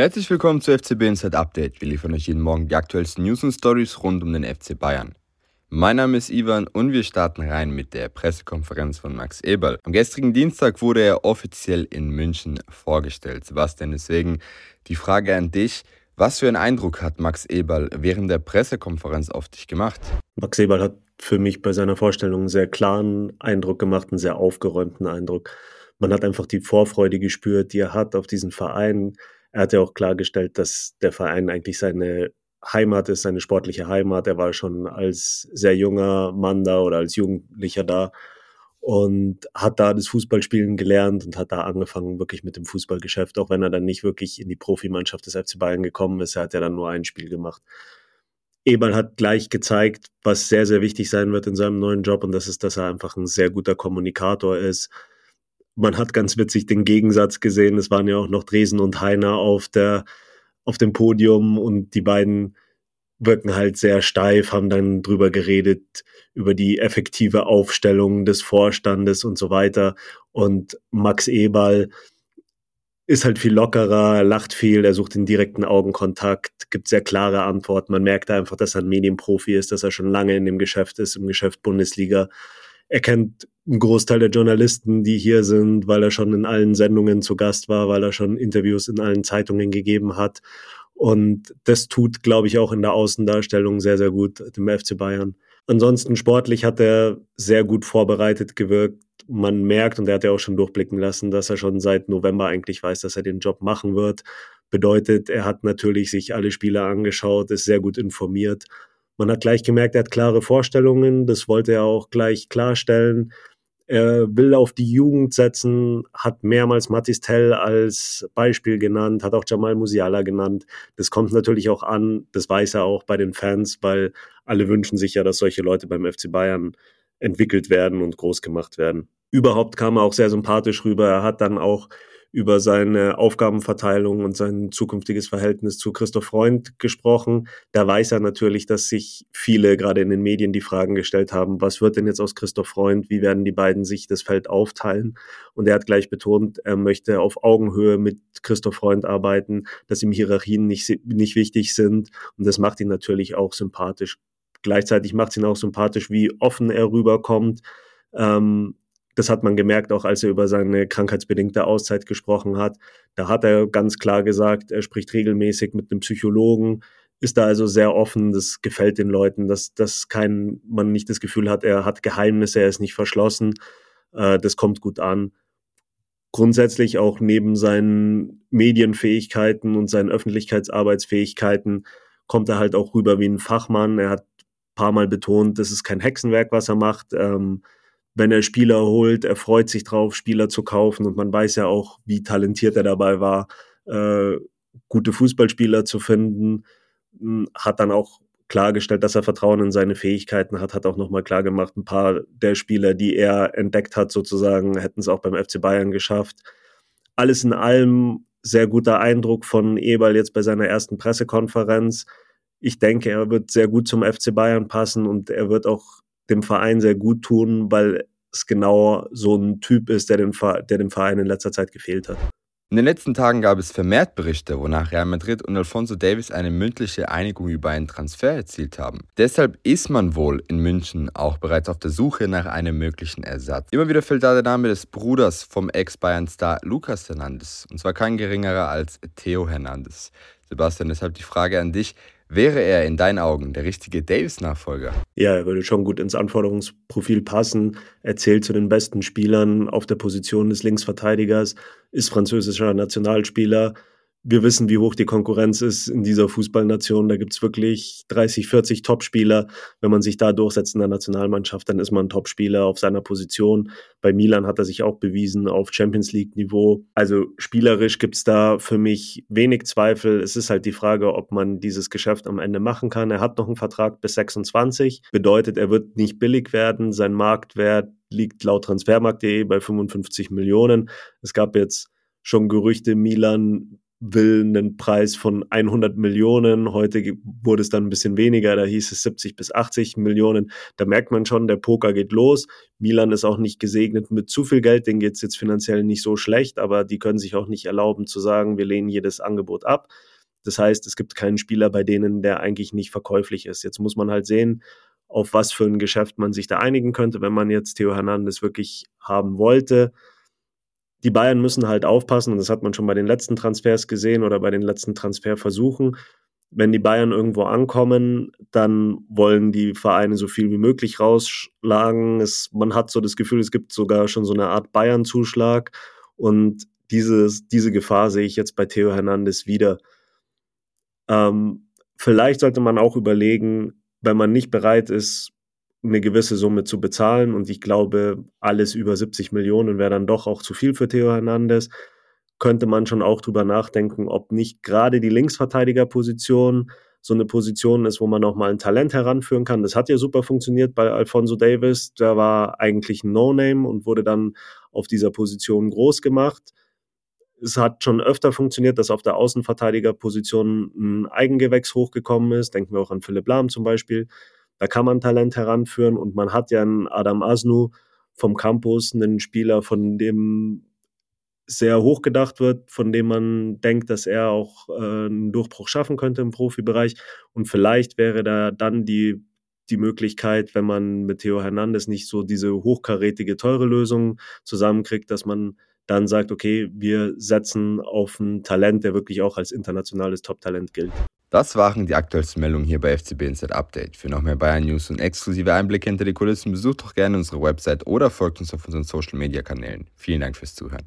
Herzlich willkommen zu FCB Inside Update. Wir liefern euch jeden Morgen die aktuellsten News und Stories rund um den FC Bayern. Mein Name ist Ivan und wir starten rein mit der Pressekonferenz von Max Eberl. Am gestrigen Dienstag wurde er offiziell in München vorgestellt. Sebastian, deswegen die Frage an dich. Was für einen Eindruck hat Max Eberl während der Pressekonferenz auf dich gemacht? Max Eberl hat für mich bei seiner Vorstellung einen sehr klaren Eindruck gemacht, einen sehr aufgeräumten Eindruck. Man hat einfach die Vorfreude gespürt, die er hat auf diesen Verein. Er hat ja auch klargestellt, dass der Verein eigentlich seine Heimat ist, seine sportliche Heimat. Er war schon als sehr junger Mann da oder als Jugendlicher da und hat da das Fußballspielen gelernt und hat da angefangen wirklich mit dem Fußballgeschäft, auch wenn er dann nicht wirklich in die Profimannschaft des FC Bayern gekommen ist. Er hat ja dann nur ein Spiel gemacht. Eberl hat gleich gezeigt, was sehr, sehr wichtig sein wird in seinem neuen Job und das ist, dass er einfach ein sehr guter Kommunikator ist. Man hat ganz witzig den Gegensatz gesehen. Es waren ja auch noch Dresen und Heiner auf der, auf dem Podium und die beiden wirken halt sehr steif, haben dann drüber geredet, über die effektive Aufstellung des Vorstandes und so weiter. Und Max Eberl ist halt viel lockerer, lacht viel, er sucht den direkten Augenkontakt, gibt sehr klare Antworten. Man merkt einfach, dass er ein Medienprofi ist, dass er schon lange in dem Geschäft ist, im Geschäft Bundesliga. Er kennt einen Großteil der Journalisten, die hier sind, weil er schon in allen Sendungen zu Gast war, weil er schon Interviews in allen Zeitungen gegeben hat. Und das tut, glaube ich, auch in der Außendarstellung sehr, sehr gut dem FC Bayern. Ansonsten sportlich hat er sehr gut vorbereitet gewirkt. Man merkt, und er hat ja auch schon durchblicken lassen, dass er schon seit November eigentlich weiß, dass er den Job machen wird. Bedeutet, er hat natürlich sich alle Spieler angeschaut, ist sehr gut informiert. Man hat gleich gemerkt, er hat klare Vorstellungen, das wollte er auch gleich klarstellen. Er will auf die Jugend setzen, hat mehrmals Matis Tell als Beispiel genannt, hat auch Jamal Musiala genannt. Das kommt natürlich auch an, das weiß er auch bei den Fans, weil alle wünschen sich ja, dass solche Leute beim FC Bayern entwickelt werden und groß gemacht werden. Überhaupt kam er auch sehr sympathisch rüber. Er hat dann auch über seine Aufgabenverteilung und sein zukünftiges Verhältnis zu Christoph Freund gesprochen. Da weiß er natürlich, dass sich viele gerade in den Medien die Fragen gestellt haben, was wird denn jetzt aus Christoph Freund? Wie werden die beiden sich das Feld aufteilen? Und er hat gleich betont, er möchte auf Augenhöhe mit Christoph Freund arbeiten, dass ihm Hierarchien nicht, nicht wichtig sind. Und das macht ihn natürlich auch sympathisch. Gleichzeitig macht es ihn auch sympathisch, wie offen er rüberkommt. Ähm, das hat man gemerkt, auch als er über seine krankheitsbedingte Auszeit gesprochen hat. Da hat er ganz klar gesagt, er spricht regelmäßig mit einem Psychologen, ist da also sehr offen. Das gefällt den Leuten, dass, dass kein, man nicht das Gefühl hat, er hat Geheimnisse, er ist nicht verschlossen. Äh, das kommt gut an. Grundsätzlich auch neben seinen Medienfähigkeiten und seinen Öffentlichkeitsarbeitsfähigkeiten kommt er halt auch rüber wie ein Fachmann. Er hat paar Mal betont, das ist kein Hexenwerk, was er macht. Ähm, wenn er Spieler holt, er freut sich drauf, Spieler zu kaufen und man weiß ja auch, wie talentiert er dabei war, äh, gute Fußballspieler zu finden, hm, hat dann auch klargestellt, dass er Vertrauen in seine Fähigkeiten hat, hat auch nochmal klargemacht, ein paar der Spieler, die er entdeckt hat, sozusagen, hätten es auch beim FC Bayern geschafft. Alles in allem sehr guter Eindruck von Eberl jetzt bei seiner ersten Pressekonferenz. Ich denke, er wird sehr gut zum FC Bayern passen und er wird auch dem Verein sehr gut tun, weil es genau so ein Typ ist, der dem, der dem Verein in letzter Zeit gefehlt hat. In den letzten Tagen gab es vermehrt Berichte, wonach Real Madrid und Alfonso Davis eine mündliche Einigung über einen Transfer erzielt haben. Deshalb ist man wohl in München auch bereits auf der Suche nach einem möglichen Ersatz. Immer wieder fällt da der Name des Bruders vom Ex-Bayern-Star Lucas Hernandez, und zwar kein geringerer als Theo Hernandez. Sebastian, deshalb die Frage an dich. Wäre er in deinen Augen der richtige Davis-Nachfolger? Ja, er würde schon gut ins Anforderungsprofil passen. Er zählt zu den besten Spielern auf der Position des Linksverteidigers, ist französischer Nationalspieler, wir wissen, wie hoch die Konkurrenz ist in dieser Fußballnation. Da gibt's wirklich 30, 40 Topspieler. Wenn man sich da durchsetzt in der Nationalmannschaft, dann ist man Topspieler auf seiner Position. Bei Milan hat er sich auch bewiesen auf Champions League-Niveau. Also spielerisch gibt's da für mich wenig Zweifel. Es ist halt die Frage, ob man dieses Geschäft am Ende machen kann. Er hat noch einen Vertrag bis 26. Bedeutet, er wird nicht billig werden. Sein Marktwert liegt laut transfermarkt.de bei 55 Millionen. Es gab jetzt schon Gerüchte, Milan will einen Preis von 100 Millionen. Heute wurde es dann ein bisschen weniger, da hieß es 70 bis 80 Millionen. Da merkt man schon, der Poker geht los. Milan ist auch nicht gesegnet mit zu viel Geld, denen geht es jetzt finanziell nicht so schlecht, aber die können sich auch nicht erlauben zu sagen, wir lehnen jedes Angebot ab. Das heißt, es gibt keinen Spieler bei denen, der eigentlich nicht verkäuflich ist. Jetzt muss man halt sehen, auf was für ein Geschäft man sich da einigen könnte, wenn man jetzt Theo Hernandez wirklich haben wollte die Bayern müssen halt aufpassen, und das hat man schon bei den letzten Transfers gesehen oder bei den letzten Transferversuchen. Wenn die Bayern irgendwo ankommen, dann wollen die Vereine so viel wie möglich rausschlagen. Es, man hat so das Gefühl, es gibt sogar schon so eine Art Bayern-Zuschlag. Und dieses, diese Gefahr sehe ich jetzt bei Theo Hernandez wieder. Ähm, vielleicht sollte man auch überlegen, wenn man nicht bereit ist, eine gewisse Summe zu bezahlen. Und ich glaube, alles über 70 Millionen wäre dann doch auch zu viel für Theo Hernandez. Könnte man schon auch drüber nachdenken, ob nicht gerade die Linksverteidigerposition so eine Position ist, wo man auch mal ein Talent heranführen kann. Das hat ja super funktioniert bei Alfonso Davis. Der war eigentlich ein No-Name und wurde dann auf dieser Position groß gemacht. Es hat schon öfter funktioniert, dass auf der Außenverteidigerposition ein Eigengewächs hochgekommen ist. Denken wir auch an Philipp Lahm zum Beispiel da kann man Talent heranführen und man hat ja einen Adam Asnu vom Campus, einen Spieler, von dem sehr hoch gedacht wird, von dem man denkt, dass er auch äh, einen Durchbruch schaffen könnte im Profibereich. Und vielleicht wäre da dann die, die Möglichkeit, wenn man mit Theo Hernandez nicht so diese hochkarätige, teure Lösung zusammenkriegt, dass man dann sagt, okay, wir setzen auf ein Talent, der wirklich auch als internationales Top-Talent gilt. Das waren die aktuellsten Meldungen hier bei FCB Inside Update. Für noch mehr Bayern News und exklusive Einblicke hinter die Kulissen besucht doch gerne unsere Website oder folgt uns auf unseren Social Media Kanälen. Vielen Dank fürs Zuhören.